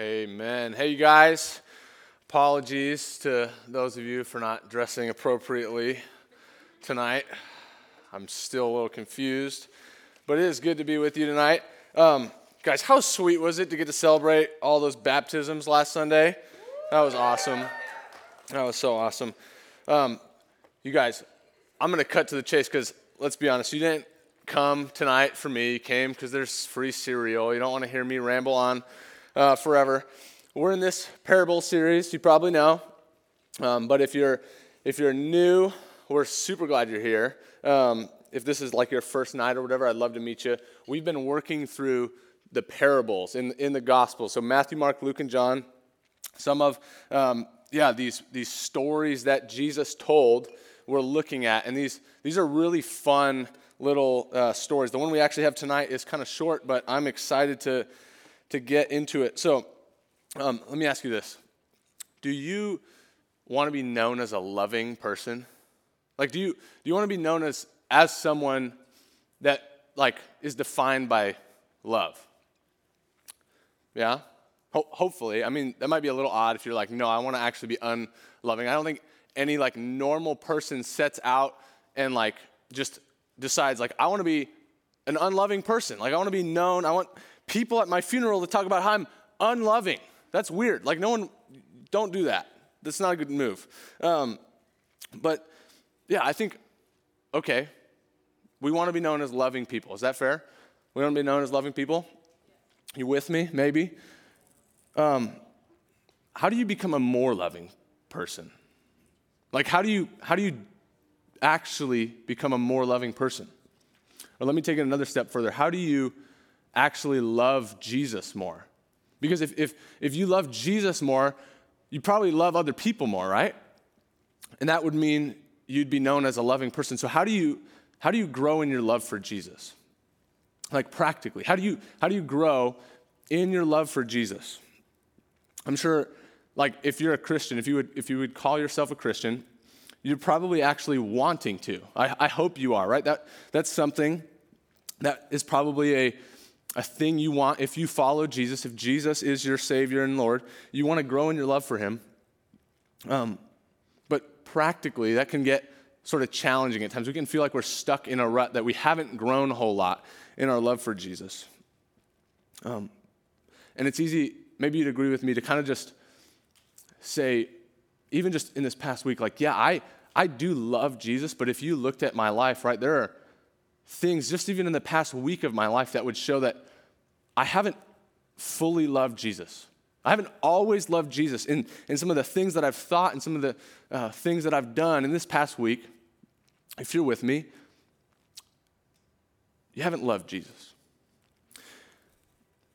Amen. Hey, you guys. Apologies to those of you for not dressing appropriately tonight. I'm still a little confused, but it is good to be with you tonight. Um, guys, how sweet was it to get to celebrate all those baptisms last Sunday? That was awesome. That was so awesome. Um, you guys, I'm going to cut to the chase because let's be honest, you didn't come tonight for me. You came because there's free cereal. You don't want to hear me ramble on uh, forever. We're in this parable series, you probably know. Um, but if you're, if you're new, we're super glad you're here. Um, if this is like your first night or whatever, I'd love to meet you. We've been working through the parables in, in the gospel. So Matthew, Mark, Luke, and John. Some of, um, yeah, these, these stories that Jesus told we're looking at. And these, these are really fun little uh, stories. The one we actually have tonight is kind of short, but I'm excited to to get into it. So um, let me ask you this Do you want to be known as a loving person? Like, do you, do you want to be known as, as someone that, like, is defined by love? Yeah? Ho- hopefully. I mean, that might be a little odd if you're like, no, I want to actually be unloving. I don't think any, like, normal person sets out and, like, just decides, like, I want to be an unloving person. Like, I want to be known. I want people at my funeral to talk about how I'm unloving. That's weird. Like, no one, don't do that. That's not a good move. Um, but yeah, I think, okay, we want to be known as loving people. Is that fair? We want to be known as loving people? You with me, maybe? Um, how do you become a more loving person? Like, how do you, how do you actually become a more loving person? Or let me take it another step further. How do you actually love Jesus more. Because if, if, if you love Jesus more, you probably love other people more, right? And that would mean you'd be known as a loving person. So how do you how do you grow in your love for Jesus? Like practically, how do you how do you grow in your love for Jesus? I'm sure like if you're a Christian, if you would if you would call yourself a Christian, you're probably actually wanting to. I, I hope you are, right? That that's something that is probably a a thing you want, if you follow Jesus, if Jesus is your Savior and Lord, you want to grow in your love for Him. Um, but practically, that can get sort of challenging at times. We can feel like we're stuck in a rut that we haven't grown a whole lot in our love for Jesus. Um, and it's easy, maybe you'd agree with me, to kind of just say, even just in this past week, like, yeah, I, I do love Jesus, but if you looked at my life, right, there are things, just even in the past week of my life, that would show that I haven't fully loved Jesus. I haven't always loved Jesus. In, in some of the things that I've thought and some of the uh, things that I've done in this past week, if you're with me, you haven't loved Jesus.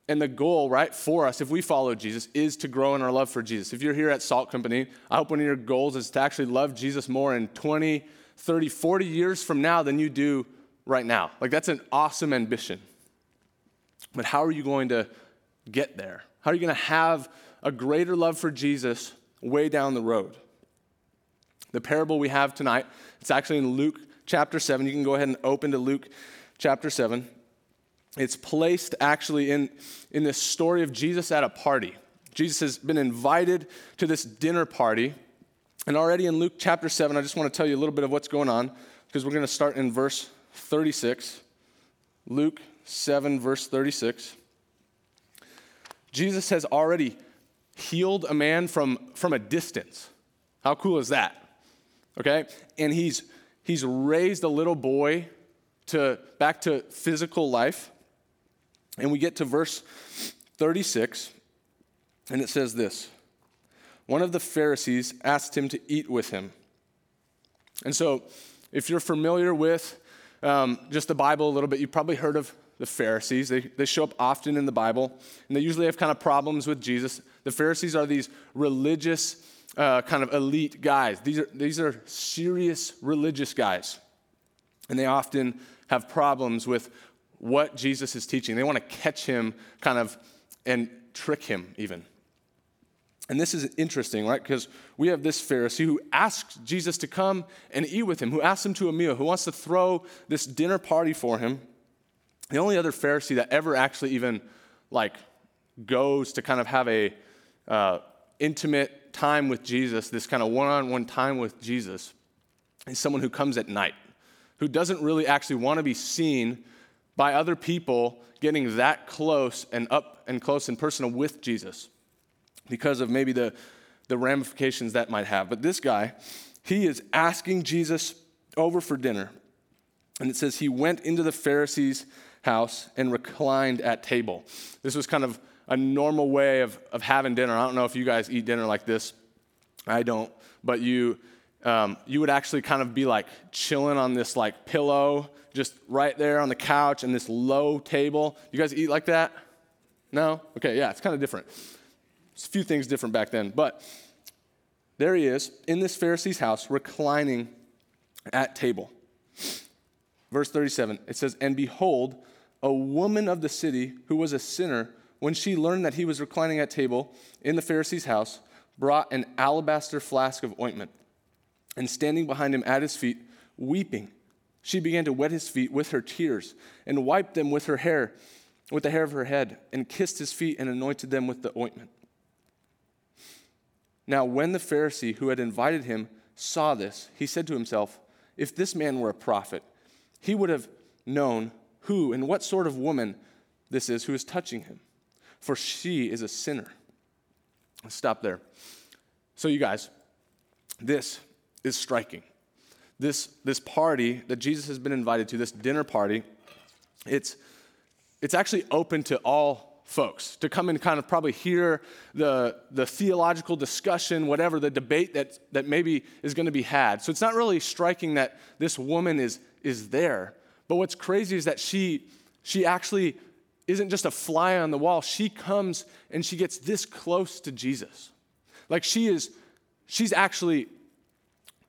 And the goal, right, for us, if we follow Jesus, is to grow in our love for Jesus. If you're here at Salt Company, I hope one of your goals is to actually love Jesus more in 20, 30, 40 years from now than you do right now. Like, that's an awesome ambition. But how are you going to get there? How are you going to have a greater love for Jesus way down the road? The parable we have tonight, it's actually in Luke chapter 7. You can go ahead and open to Luke chapter 7. It's placed actually in, in this story of Jesus at a party. Jesus has been invited to this dinner party. And already in Luke chapter 7, I just want to tell you a little bit of what's going on because we're going to start in verse 36, Luke 7, verse 36. Jesus has already healed a man from, from a distance. How cool is that? Okay? And he's, he's raised a little boy to, back to physical life. And we get to verse 36, and it says this One of the Pharisees asked him to eat with him. And so, if you're familiar with um, just the Bible a little bit, you've probably heard of the Pharisees. They, they show up often in the Bible, and they usually have kind of problems with Jesus. The Pharisees are these religious, uh, kind of elite guys. These are, these are serious religious guys. And they often have problems with what Jesus is teaching. They want to catch him kind of and trick him, even. And this is interesting, right? Because we have this Pharisee who asks Jesus to come and eat with him, who asks him to a meal, who wants to throw this dinner party for him. The only other Pharisee that ever actually even like goes to kind of have a uh, intimate time with Jesus, this kind of one-on-one time with Jesus, is someone who comes at night, who doesn't really actually want to be seen by other people getting that close and up and close and personal with Jesus because of maybe the, the ramifications that might have. But this guy, he is asking Jesus over for dinner. And it says he went into the Pharisees' house and reclined at table. This was kind of a normal way of, of having dinner. I don't know if you guys eat dinner like this. I don't. But you, um, you would actually kind of be like chilling on this like pillow, just right there on the couch and this low table. You guys eat like that? No? Okay, yeah, it's kind of different. A few things different back then. But there he is in this Pharisee's house, reclining at table. Verse 37, it says, And behold, a woman of the city who was a sinner, when she learned that he was reclining at table in the Pharisee's house, brought an alabaster flask of ointment. And standing behind him at his feet, weeping, she began to wet his feet with her tears and wiped them with her hair, with the hair of her head, and kissed his feet and anointed them with the ointment. Now, when the Pharisee who had invited him saw this, he said to himself, If this man were a prophet, he would have known who and what sort of woman this is who is touching him, for she is a sinner. Let's stop there. So, you guys, this is striking. This, this party that Jesus has been invited to, this dinner party, it's, it's actually open to all folks to come and kind of probably hear the, the theological discussion, whatever, the debate that, that maybe is going to be had. So it's not really striking that this woman is, is there. But what's crazy is that she, she actually isn't just a fly on the wall. She comes and she gets this close to Jesus. Like she is, she's actually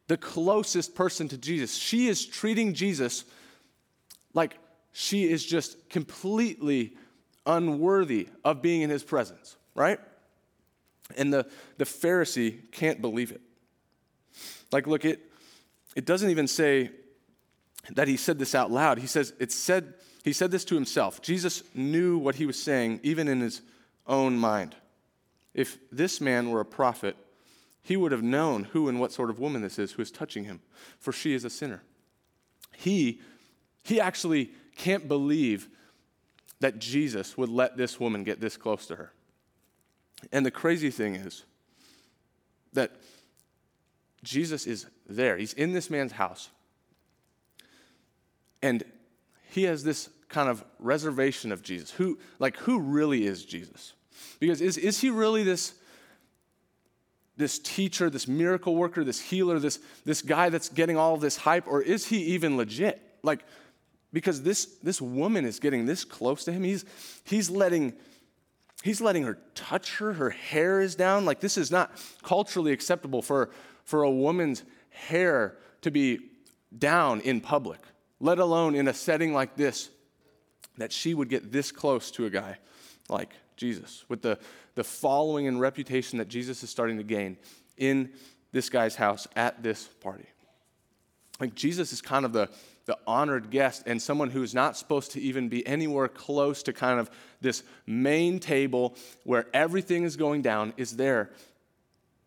the closest person to Jesus. She is treating Jesus like she is just completely unworthy of being in his presence, right? And the, the Pharisee can't believe it. Like, look, it, it doesn't even say that he said this out loud. He says, it said, he said this to himself. Jesus knew what he was saying, even in his own mind. If this man were a prophet, he would have known who and what sort of woman this is who is touching him, for she is a sinner. He, he actually can't believe that Jesus would let this woman get this close to her. And the crazy thing is that Jesus is there. He's in this man's house. And he has this kind of reservation of Jesus. Who, like, who really is Jesus? Because is, is he really this, this teacher, this miracle worker, this healer, this, this guy that's getting all this hype, or is he even legit? Like, because this, this woman is getting this close to him. He's, he's, letting, he's letting her touch her. Her hair is down. Like, this is not culturally acceptable for, for a woman's hair to be down in public, let alone in a setting like this, that she would get this close to a guy like Jesus, with the, the following and reputation that Jesus is starting to gain in this guy's house at this party. Like, Jesus is kind of the the honored guest and someone who's not supposed to even be anywhere close to kind of this main table where everything is going down is there.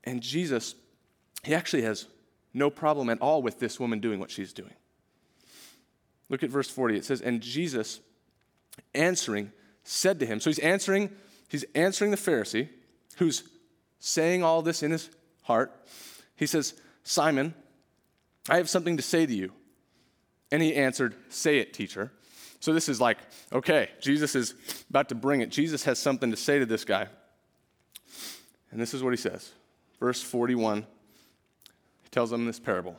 And Jesus, he actually has no problem at all with this woman doing what she's doing. Look at verse 40. It says, And Jesus answering said to him, so he's answering, he's answering the Pharisee who's saying all this in his heart. He says, Simon, I have something to say to you. And he answered, Say it, teacher. So this is like, okay, Jesus is about to bring it. Jesus has something to say to this guy. And this is what he says. Verse 41, he tells them this parable.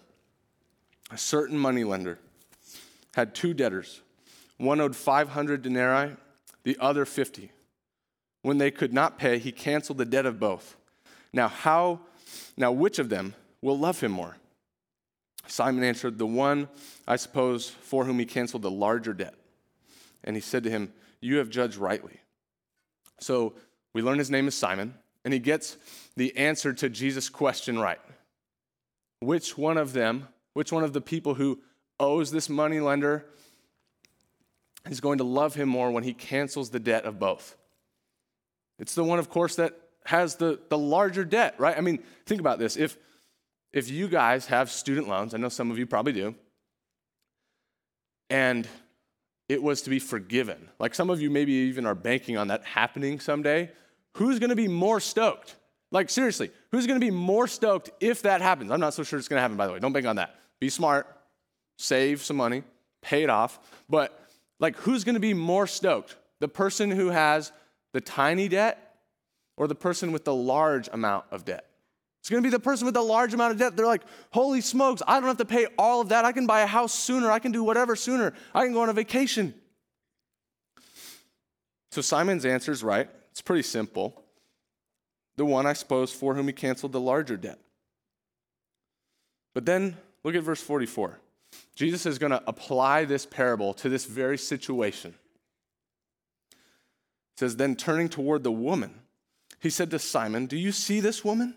A certain moneylender had two debtors. One owed 500 denarii, the other 50. When they could not pay, he canceled the debt of both. Now, how, now which of them will love him more? Simon answered, The one, I suppose, for whom he canceled the larger debt. And he said to him, You have judged rightly. So we learn his name is Simon, and he gets the answer to Jesus' question right. Which one of them, which one of the people who owes this money lender is going to love him more when he cancels the debt of both? It's the one, of course, that has the, the larger debt, right? I mean, think about this. If, if you guys have student loans, I know some of you probably do, and it was to be forgiven, like some of you maybe even are banking on that happening someday, who's gonna be more stoked? Like, seriously, who's gonna be more stoked if that happens? I'm not so sure it's gonna happen, by the way. Don't bank on that. Be smart, save some money, pay it off. But, like, who's gonna be more stoked? The person who has the tiny debt or the person with the large amount of debt? It's gonna be the person with the large amount of debt. They're like, holy smokes, I don't have to pay all of that. I can buy a house sooner. I can do whatever sooner. I can go on a vacation. So Simon's answer is right. It's pretty simple the one, I suppose, for whom he canceled the larger debt. But then look at verse 44. Jesus is going to apply this parable to this very situation. It says, Then turning toward the woman, he said to Simon, Do you see this woman?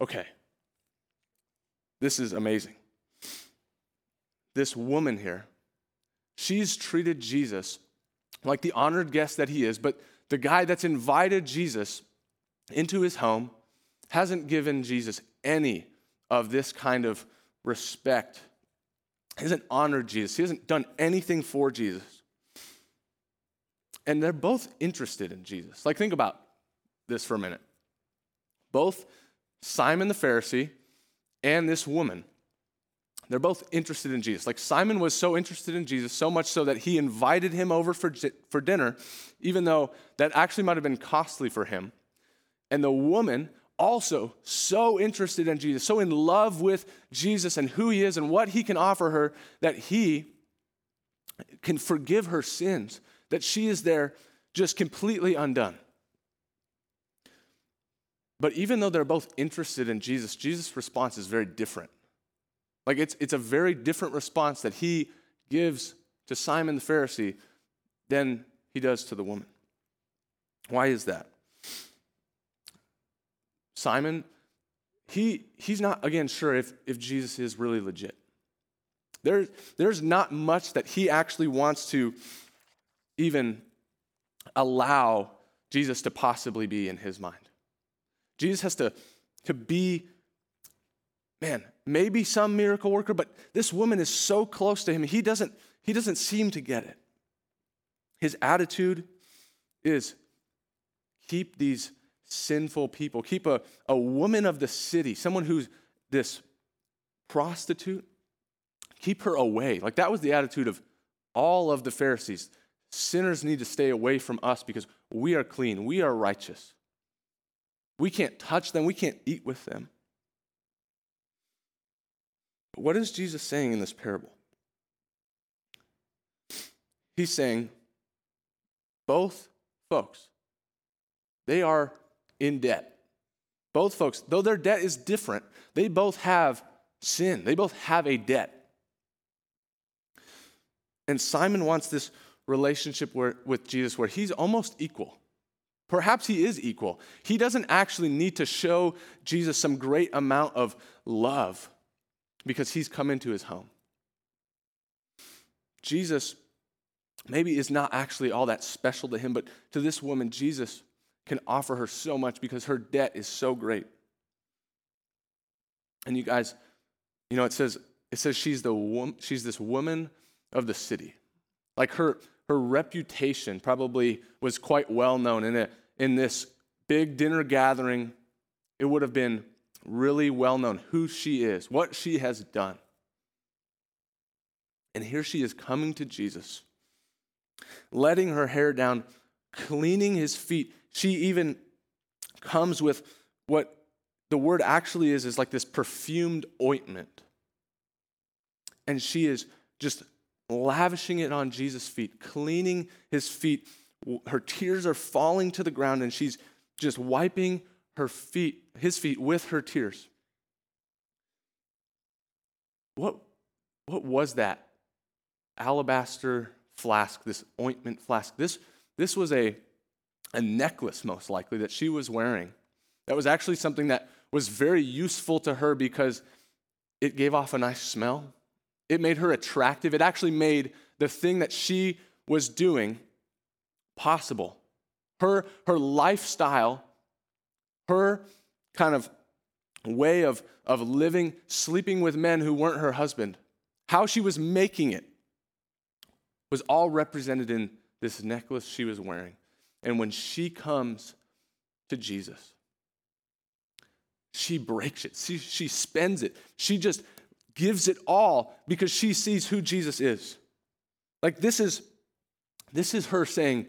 Okay, this is amazing. This woman here She's treated Jesus like the honored guest that he is, but the guy that's invited Jesus into his home hasn't given Jesus any of this kind of respect. He hasn't honored Jesus. He hasn't done anything for Jesus. And they're both interested in Jesus. Like, think about this for a minute. Both Simon the Pharisee and this woman they're both interested in Jesus. Like Simon was so interested in Jesus, so much so that he invited him over for, for dinner, even though that actually might have been costly for him. And the woman also so interested in Jesus, so in love with Jesus and who he is and what he can offer her, that he can forgive her sins, that she is there just completely undone. But even though they're both interested in Jesus, Jesus' response is very different. Like it's, it's a very different response that he gives to Simon the Pharisee than he does to the woman. Why is that? Simon, he, he's not, again, sure if, if Jesus is really legit. There, there's not much that he actually wants to even allow Jesus to possibly be in his mind. Jesus has to, to be man, maybe some miracle worker, but this woman is so close to him, he doesn't, he doesn't seem to get it. His attitude is keep these sinful people, keep a, a woman of the city, someone who's this prostitute, keep her away. Like that was the attitude of all of the Pharisees. Sinners need to stay away from us because we are clean, we are righteous. We can't touch them, we can't eat with them. But what is Jesus saying in this parable? He's saying both folks, they are in debt. Both folks, though their debt is different, they both have sin. They both have a debt. And Simon wants this relationship where, with Jesus where he's almost equal. Perhaps he is equal. He doesn't actually need to show Jesus some great amount of love because he's come into his home. Jesus maybe is not actually all that special to him, but to this woman, Jesus can offer her so much because her debt is so great. And you guys, you know, it says it says she's the woman, she's this woman of the city. Like her her reputation probably was quite well known in a, in this big dinner gathering. It would have been really well known who she is, what she has done. And here she is coming to Jesus, letting her hair down, cleaning his feet. She even comes with what the word actually is is like this perfumed ointment. And she is just lavishing it on Jesus' feet, cleaning his feet her tears are falling to the ground and she's just wiping her feet, his feet with her tears. What, what was that alabaster flask, this ointment flask? This, this was a, a necklace, most likely, that she was wearing. That was actually something that was very useful to her because it gave off a nice smell. It made her attractive. It actually made the thing that she was doing possible. Her, her lifestyle, her kind of way of, of living, sleeping with men who weren't her husband, how she was making it was all represented in this necklace she was wearing. And when she comes to Jesus, she breaks it. She, she spends it. She just gives it all because she sees who Jesus is. Like this is this is her saying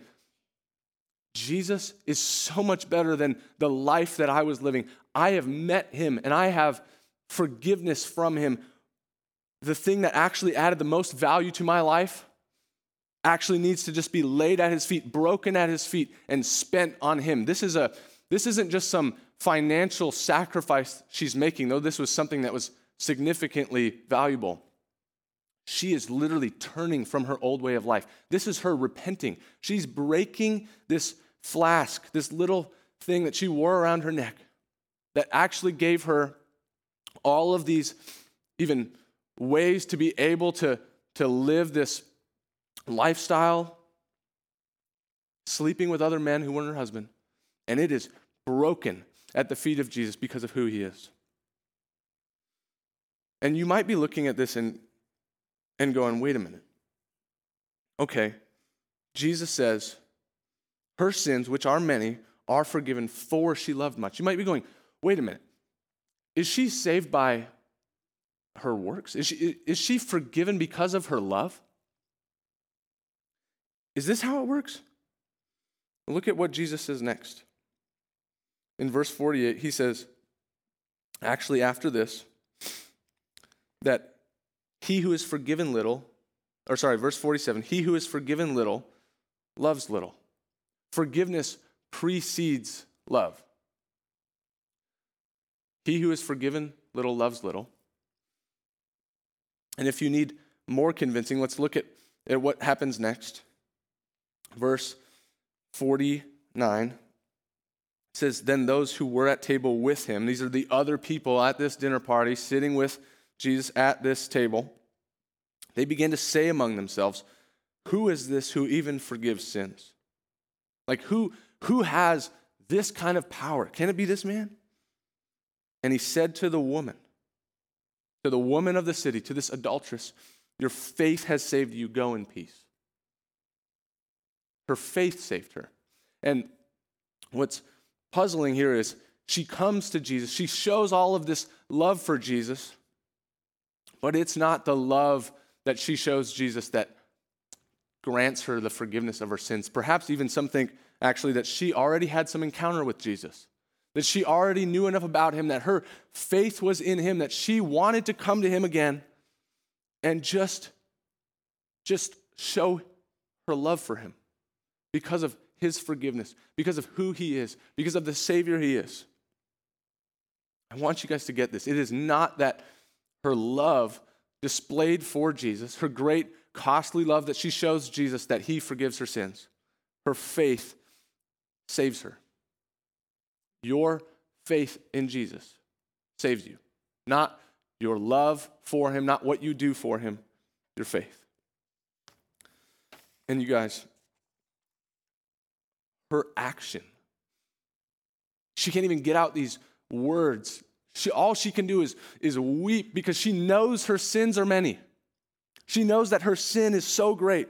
Jesus is so much better than the life that I was living. I have met him and I have forgiveness from him. The thing that actually added the most value to my life actually needs to just be laid at his feet, broken at his feet, and spent on him. This is a this isn't just some financial sacrifice she's making, though this was something that was significantly valuable. She is literally turning from her old way of life. This is her repenting. She's breaking this flask, this little thing that she wore around her neck that actually gave her all of these even ways to be able to, to live this lifestyle, sleeping with other men who weren't her husband. And it is broken at the feet of Jesus because of who he is. And you might be looking at this and, and going, wait a minute. Okay, Jesus says, her sins, which are many, are forgiven for she loved much. You might be going, wait a minute. Is she saved by her works? Is she, is she forgiven because of her love? Is this how it works? Look at what Jesus says next in verse 48, he says, actually, after this, that he who is forgiven little, or sorry, verse 47, he who is forgiven little loves little. Forgiveness precedes love. He who is forgiven little loves little. And if you need more convincing, let's look at, at what happens next. Verse 49 says, Then those who were at table with him, these are the other people at this dinner party sitting with Jesus at this table, they begin to say among themselves, Who is this who even forgives sins? Like, who, who has this kind of power? Can it be this man? And he said to the woman, to the woman of the city, to this adulteress, Your faith has saved you. Go in peace. Her faith saved her. And what's puzzling here is she comes to Jesus. She shows all of this love for Jesus, but it's not the love that she shows Jesus that grants her the forgiveness of her sins. Perhaps even some think actually that she already had some encounter with Jesus, that she already knew enough about him, that her faith was in him, that she wanted to come to him again and just, just show her love for him because of his forgiveness, because of who he is, because of the Savior he is. I want you guys to get this. It is not that her love displayed for Jesus, her great costly love that she shows Jesus that he forgives her sins. Her faith saves her. Your faith in Jesus saves you, not your love for him, not what you do for him, your faith. And you guys, her action. She can't even get out these words. She, all she can do is, is weep because she knows her sins are many. She knows that her sin is so great.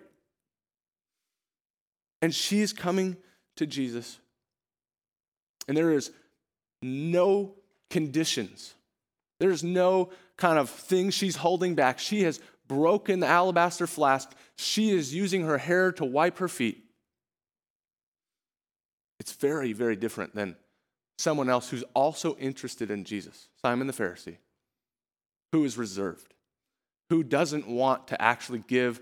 And she is coming to Jesus. And there is no conditions. There's no kind of thing she's holding back. She has broken the alabaster flask. She is using her hair to wipe her feet. It's very, very different than someone else who's also interested in Jesus, Simon the Pharisee, who is reserved, who doesn't want to actually give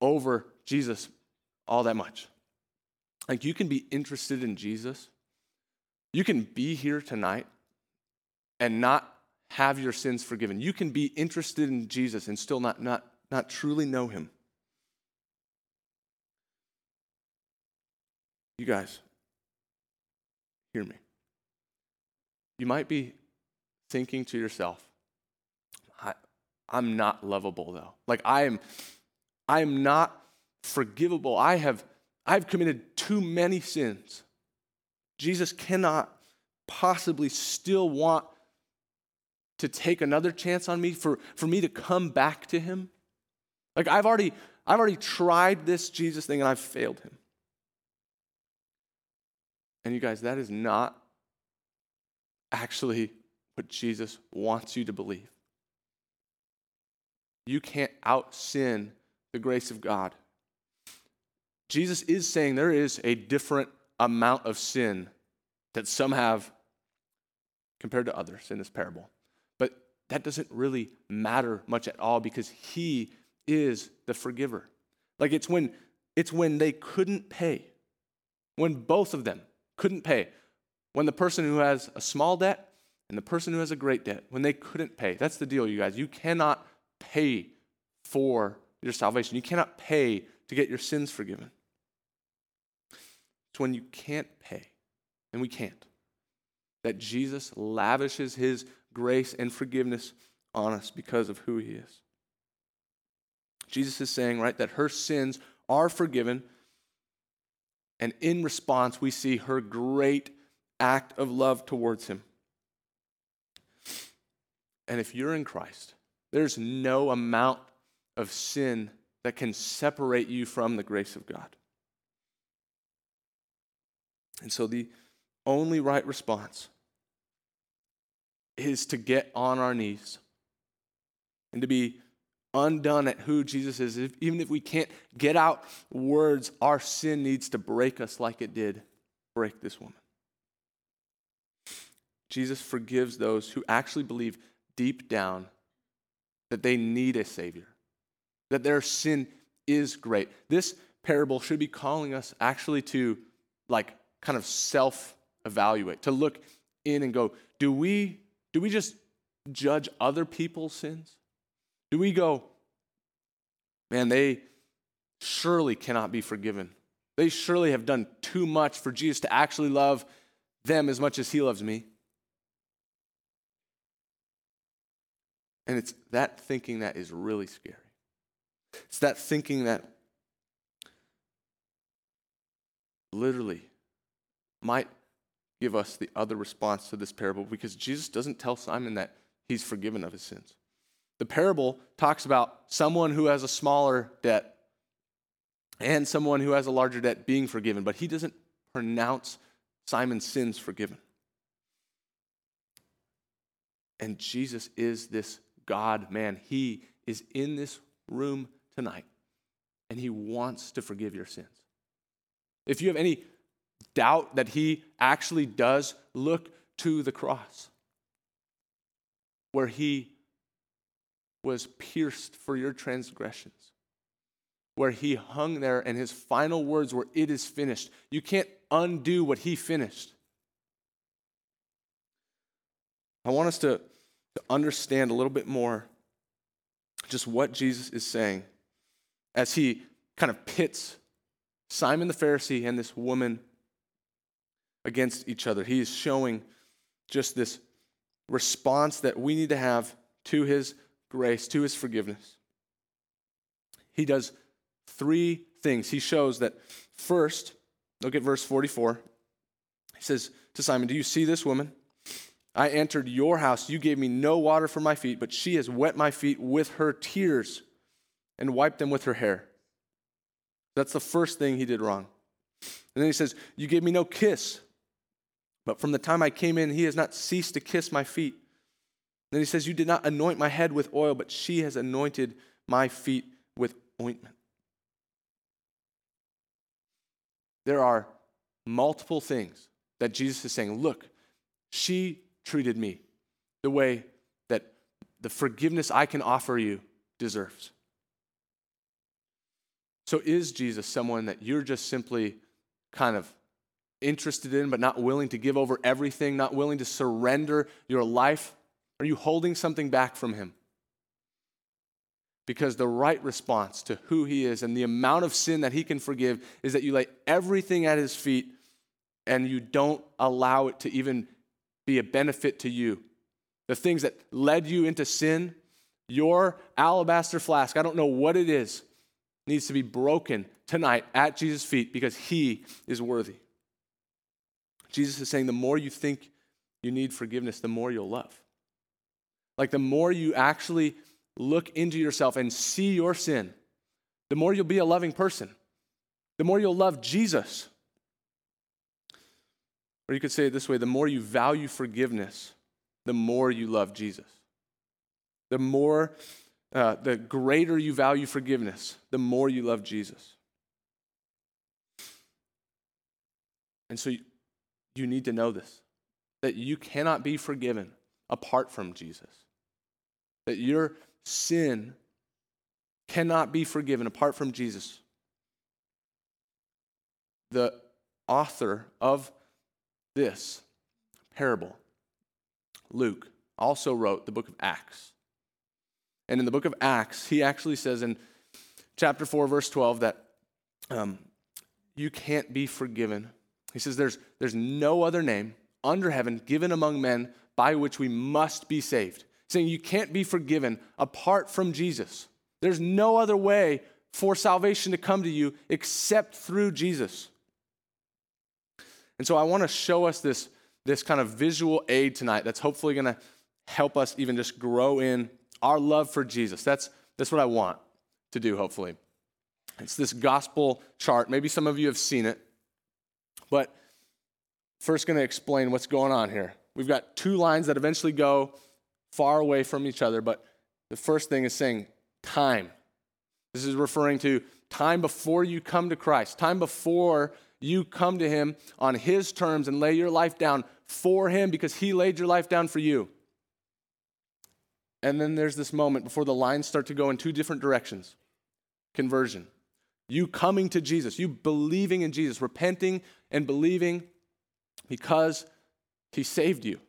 over Jesus all that much. Like you can be interested in Jesus. You can be here tonight and not have your sins forgiven. You can be interested in Jesus and still not, not, not truly know him. You guys, hear me. You might be thinking to yourself, I, I'm not lovable though. Like I am, I am not forgivable. I have, I've committed too many sins. Jesus cannot possibly still want to take another chance on me for, for me to come back to him. Like I've already, I've already tried this Jesus thing and I've failed him. And you guys, that is not actually what Jesus wants you to believe. You can't out sin the grace of God. Jesus is saying there is a different amount of sin that some have compared to others in this parable. But that doesn't really matter much at all because he is the forgiver. Like it's when it's when they couldn't pay. When both of them couldn't pay. When the person who has a small debt and the person who has a great debt, when they couldn't pay. That's the deal, you guys. You cannot pay for your salvation. You cannot pay to get your sins forgiven. It's when you can't pay, and we can't, that Jesus lavishes his grace and forgiveness on us because of who he is. Jesus is saying, right, that her sins are forgiven and in response, we see her great act of love towards him. And if you're in Christ, there's no amount of sin that can separate you from the grace of God. And so the only right response is to get on our knees and to be undone at who Jesus is, if, even if we can't get out words, our sin needs to break us like it did break this woman. Jesus forgives those who actually believe deep down that they need a Savior, that their sin is great. This parable should be calling us actually to, like, kind of self evaluate, to look in and go, do we, do we just judge other people's sins? Do we go, man, they surely cannot be forgiven? They surely have done too much for Jesus to actually love them as much as he loves me. And it's that thinking that is really scary. It's that thinking that literally might give us the other response to this parable because Jesus doesn't tell Simon that he's forgiven of his sins. The parable talks about someone who has a smaller debt and someone who has a larger debt being forgiven, but he doesn't pronounce Simon's sins forgiven. And Jesus is this God man. He is in this room tonight, and he wants to forgive your sins. If you have any doubt that he actually does, look to the cross where he was pierced for your transgressions, where he hung there and his final words were, It is finished. You can't undo what he finished. I want us to, to understand a little bit more just what Jesus is saying as he kind of pits Simon the Pharisee and this woman against each other. He is showing just this response that we need to have to his grace, to his forgiveness. He does three things. He shows that first, look at verse 44. He says to Simon, Do you see this woman? I entered your house. You gave me no water for my feet, but she has wet my feet with her tears and wiped them with her hair. That's the first thing he did wrong. And then he says, You gave me no kiss, but from the time I came in, he has not ceased to kiss my feet. Then he says, You did not anoint my head with oil, but she has anointed my feet with ointment. There are multiple things that Jesus is saying, Look, she treated me the way that the forgiveness I can offer you deserves. So, is Jesus someone that you're just simply kind of interested in, but not willing to give over everything, not willing to surrender your life? Are you holding something back from Him? Because the right response to who He is and the amount of sin that He can forgive is that you lay everything at His feet and you don't allow it to even be a benefit to you. The things that led you into sin, your alabaster flask, I don't know what it is, needs to be broken tonight at Jesus' feet because He is worthy. Jesus is saying the more you think you need forgiveness, the more you'll love. Like the more you actually look into yourself and see your sin, the more you'll be a loving person, the more you'll love Jesus. Or you could say it this way the more you value forgiveness, the more you love Jesus. The more, uh, the greater you value forgiveness, the more you love Jesus. And so you, you need to know this that you cannot be forgiven apart from Jesus. That your sin cannot be forgiven apart from Jesus. The author of this parable, Luke, also wrote the book of Acts. And in the book of Acts, he actually says in chapter 4, verse 12, that um, you can't be forgiven. He says, there's, there's no other name under heaven given among men by which we must be saved. Saying you can't be forgiven apart from Jesus. There's no other way for salvation to come to you except through Jesus. And so I want to show us this, this kind of visual aid tonight that's hopefully going to help us even just grow in our love for Jesus. That's, that's what I want to do, hopefully. It's this gospel chart. Maybe some of you have seen it, but first, going to explain what's going on here. We've got two lines that eventually go far away from each other, but the first thing is saying time. This is referring to time before you come to Christ, time before you come to Him on His terms and lay your life down for Him because He laid your life down for you. And then there's this moment before the lines start to go in two different directions conversion. You coming to Jesus, you believing in Jesus, repenting and believing because He saved you.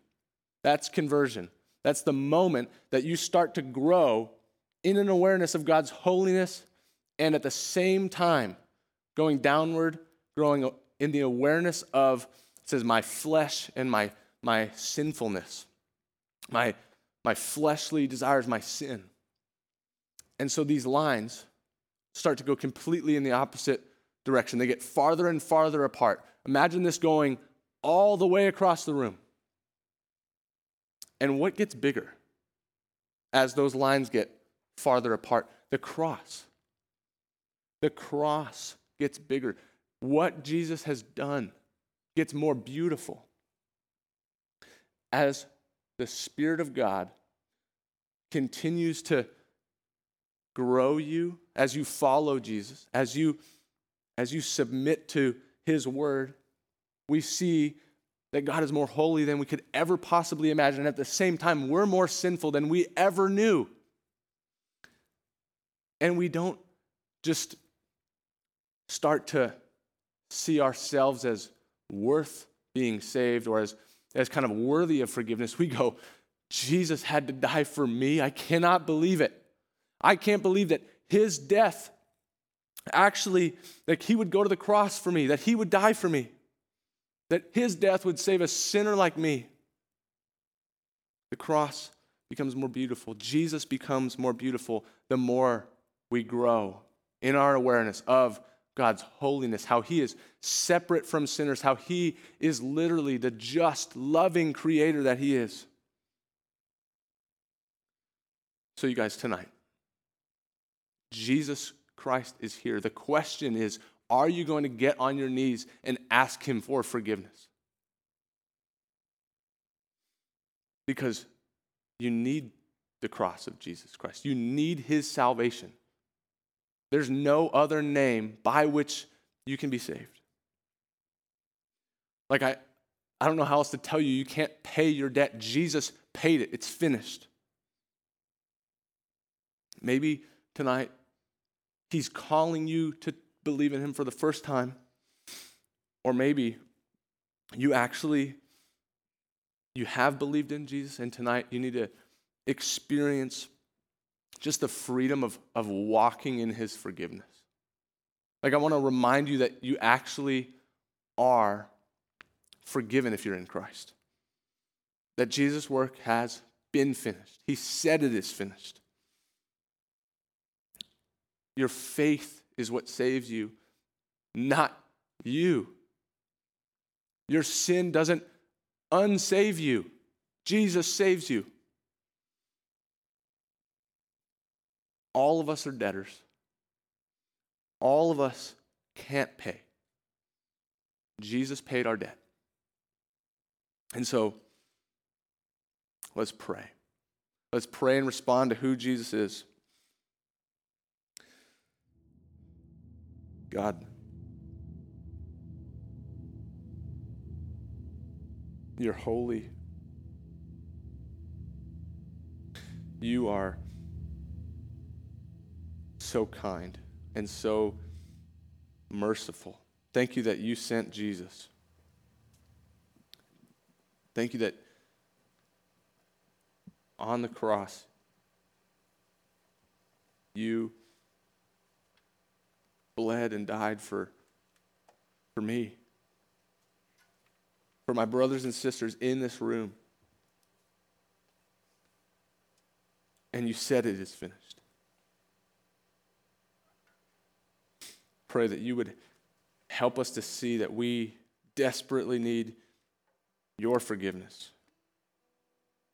That's conversion. That's the moment that you start to grow in an awareness of God's holiness and at the same time going downward growing in the awareness of, says, my flesh and my, my sinfulness, my, my fleshly desires, my sin. And so these lines start to go completely in the opposite direction. They get farther and farther apart. Imagine this going all the way across the room. And what gets bigger as those lines get farther apart? The cross. The cross gets bigger what Jesus has done gets more beautiful as the Spirit of God continues to grow you as you follow Jesus, as you as you submit to his word, we see that God is more holy than we could ever possibly imagine. And at the same time, we're more sinful than we ever knew. And we don't just start to see ourselves as worth being saved or as, as kind of worthy of forgiveness, we go, Jesus had to die for me. I cannot believe it. I can't believe that his death actually, that he would go to the cross for me, that he would die for me, that his death would save a sinner like me. The cross becomes more beautiful. Jesus becomes more beautiful the more we grow in our awareness of God's holiness, how He is separate from sinners, how He is literally the just, loving creator that He is. So, you guys, tonight, Jesus Christ is here. The question is are you going to get on your knees and ask Him for forgiveness? Because you need the cross of Jesus Christ, you need His salvation. There's no other name by which you can be saved. Like, I, I don't know how else to tell you, you can't pay your debt. Jesus paid it, it's finished. Maybe tonight, He's calling you to believe in Him for the first time. Or maybe you actually you have believed in Jesus and tonight you need to experience just the freedom of, of walking in his forgiveness. Like, I want to remind you that you actually are forgiven if you're in Christ. That Jesus' work has been finished. He said it is finished. Your faith is what saves you, not you. Your sin doesn't unsave you, Jesus saves you. All of us are debtors. All of us can't pay. Jesus paid our debt. And so, let's pray. Let's pray and respond to who Jesus is. God, you're holy. You are so kind and so merciful. Thank you that you sent Jesus. Thank you that on the cross, you bled and died for, for me, for my brothers and sisters in this room. And you said it is finished. Pray that you would help us to see that we desperately need your forgiveness.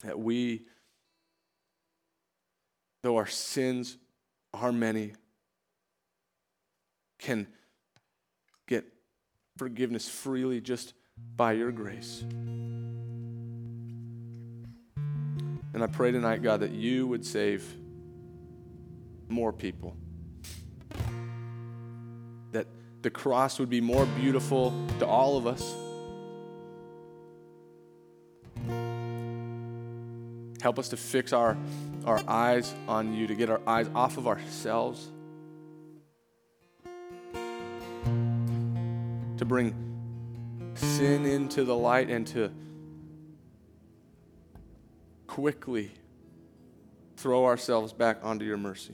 That we, though our sins are many, can get forgiveness freely just by your grace. And I pray tonight, God, that you would save more people the cross would be more beautiful to all of us. Help us to fix our, our eyes on you, to get our eyes off of ourselves, to bring sin into the light, and to quickly throw ourselves back onto your mercy.